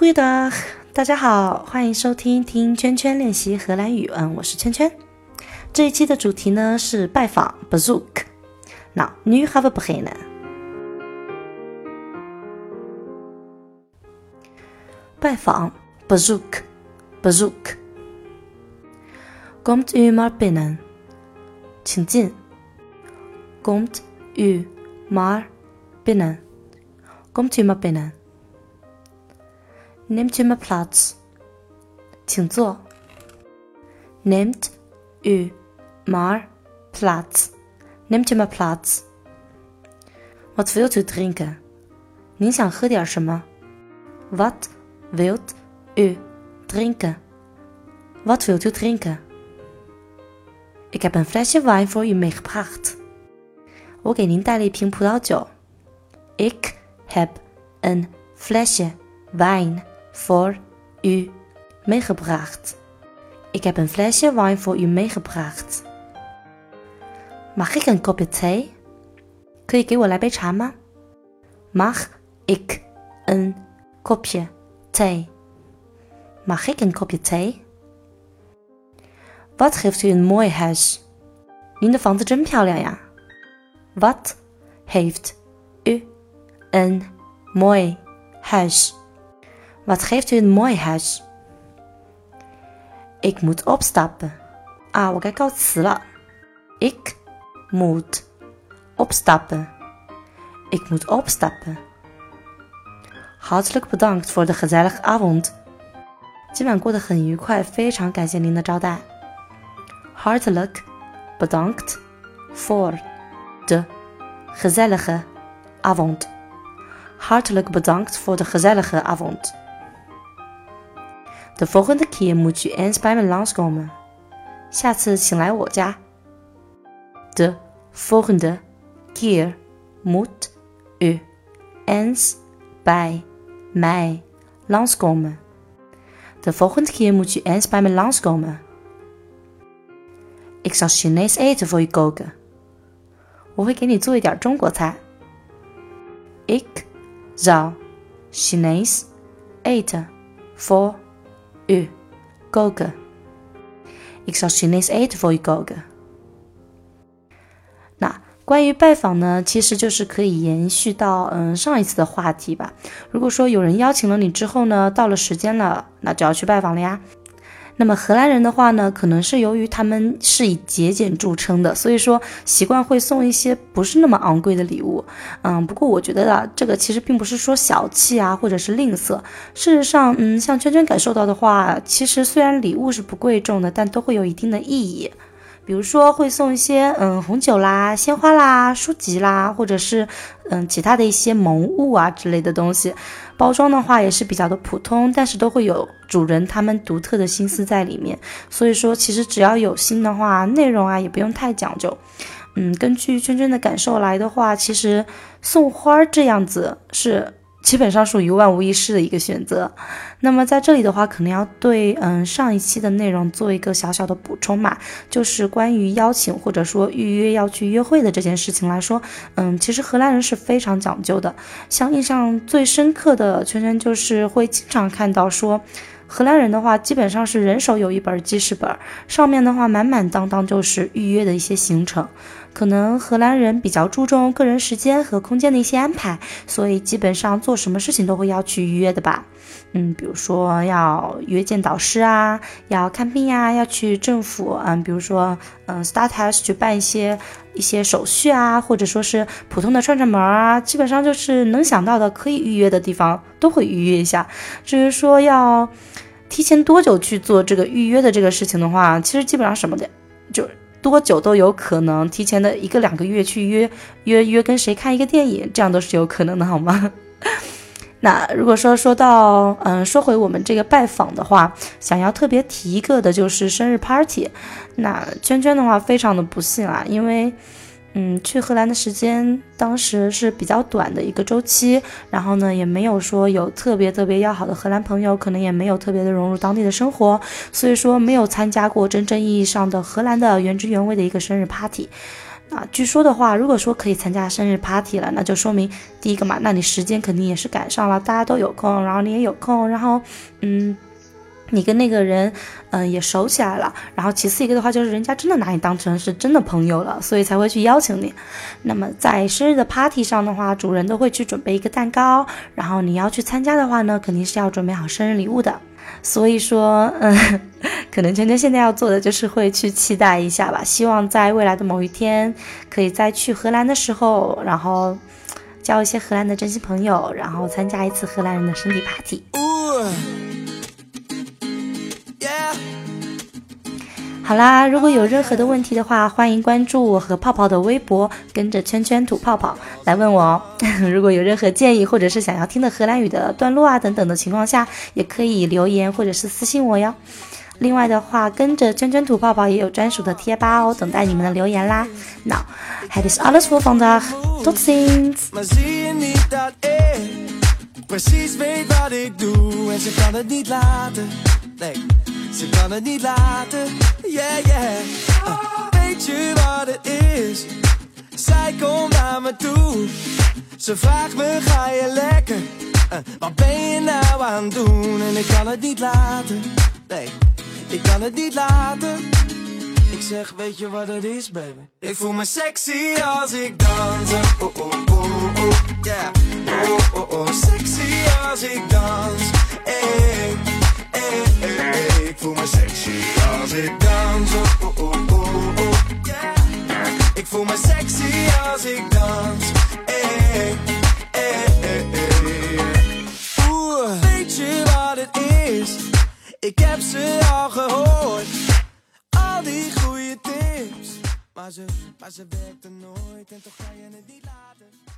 good 大家好，欢迎收听听圈圈练习荷兰语。嗯，我是圈圈。这一期的主题呢是拜访 bezoek。Nou, nu gaan we beginnen. 拜访 bezoek bezoek. Komt u maar binnen. 请进。Komt u maar binnen. Komt u maar binnen. Neemt u maar plaats. 请坐。Neemt u maar plaats. Neemt u maar plaats. Wat wilt u drinken? 您想喝点什么？Wat wilt u drinken? Wat wilt u drinken? Ik heb een flesje wijn voor u meegebracht. 我给您带了一瓶葡萄酒。Ik heb een flesje wijn voor u meegebracht. Ik heb een flesje wijn voor u meegebracht. Mag ik een kopje thee? Kun je voor een ma? Mag ik een kopje thee? Mag ik een kopje thee? Wat geeft u een mooi huis? ja. Wat heeft u een mooi huis? Wat geeft u een mooi huis? Ik moet opstappen. 啊，我该告辞了。Ik moet opstappen. Ik moet opstappen. Hartelijk bedankt voor de gezellige avond. 今晚过得很愉快，非常感谢您的招待。Hartelijk bedankt voor de gezellige avond. Hartelijk bedankt voor de gezellige avond. De volgende keer moet je eens bij me langskomen. 下次请来我家。De volgende keer moet u eens bij mij langskomen. De volgende keer moet je eens bij me langskomen. Ik zal Chinees eten voor je koken. 我会给你做一点中国菜。Ik zal Chinees eten voor u koken. Ik zal Chinees eten voor je koken. 那关于拜访呢，其实就是可以延续到嗯上一次的话题吧。如果说有人邀请了你之后呢，到了时间了，那就要去拜访了呀。那么荷兰人的话呢，可能是由于他们是以节俭著称的，所以说习惯会送一些不是那么昂贵的礼物。嗯，不过我觉得啊，这个其实并不是说小气啊，或者是吝啬。事实上，嗯，像圈圈感受到的话，其实虽然礼物是不贵重的，但都会有一定的意义。比如说会送一些嗯红酒啦、鲜花啦、书籍啦，或者是嗯其他的一些萌物啊之类的东西。包装的话也是比较的普通，但是都会有主人他们独特的心思在里面。所以说，其实只要有心的话，内容啊也不用太讲究。嗯，根据圈圈的感受来的话，其实送花这样子是。基本上属于万无一失的一个选择。那么在这里的话，可能要对嗯上一期的内容做一个小小的补充嘛，就是关于邀请或者说预约要去约会的这件事情来说，嗯，其实荷兰人是非常讲究的。像印象最深刻的圈圈就是会经常看到说，荷兰人的话基本上是人手有一本记事本，上面的话满满当当就是预约的一些行程。可能荷兰人比较注重个人时间和空间的一些安排，所以基本上做什么事情都会要去预约的吧。嗯，比如说要约见导师啊，要看病呀，要去政府，嗯，比如说嗯，Starthouse 去办一些一些手续啊，或者说是普通的串串门啊，基本上就是能想到的可以预约的地方都会预约一下。至于说要提前多久去做这个预约的这个事情的话，其实基本上什么的就。多久都有可能，提前的一个两个月去约约约跟谁看一个电影，这样都是有可能的，好吗？那如果说说到，嗯，说回我们这个拜访的话，想要特别提一个的就是生日 party。那娟娟的话非常的不幸啊，因为。嗯，去荷兰的时间当时是比较短的一个周期，然后呢，也没有说有特别特别要好的荷兰朋友，可能也没有特别的融入当地的生活，所以说没有参加过真正意义上的荷兰的原汁原味的一个生日 party。啊，据说的话，如果说可以参加生日 party 了，那就说明第一个嘛，那你时间肯定也是赶上了，大家都有空，然后你也有空，然后嗯。你跟那个人，嗯，也熟起来了。然后其次一个的话，就是人家真的拿你当成是真的朋友了，所以才会去邀请你。那么在生日的 party 上的话，主人都会去准备一个蛋糕。然后你要去参加的话呢，肯定是要准备好生日礼物的。所以说，嗯，可能圈圈现在要做的就是会去期待一下吧。希望在未来的某一天，可以在去荷兰的时候，然后交一些荷兰的真心朋友，然后参加一次荷兰人的生日 party。好啦，如果有任何的问题的话，欢迎关注我和泡泡的微博，跟着圈圈吐泡泡来问我哦。如果有任何建议，或者是想要听的荷兰语的段落啊等等的情况下，也可以留言或者是私信我哟。另外的话，跟着圈圈吐泡泡也有专属的贴吧哦，等待你们的留言啦。Now, het is alles voor vandaag. Tot ziens. Ze kan het niet laten, yeah, yeah. Uh, weet je wat het is? Zij komt naar me toe. Ze vraagt me, ga je lekker? Uh, wat ben je nou aan het doen? En ik kan het niet laten, nee, ik kan het niet laten. Ik zeg, weet je wat het is, baby? Ik voel me sexy als ik dans. Oh, oh, oh, oh, yeah. Oh, oh, oh, sexy als ik dans. Hey, hey, als ik dans. Hey, hey. Oeh, weet je wat het is? Ik heb ze al gehoord. Al die goede tips. Maar ze, maar ze werkte nooit en toch ga je het niet laten.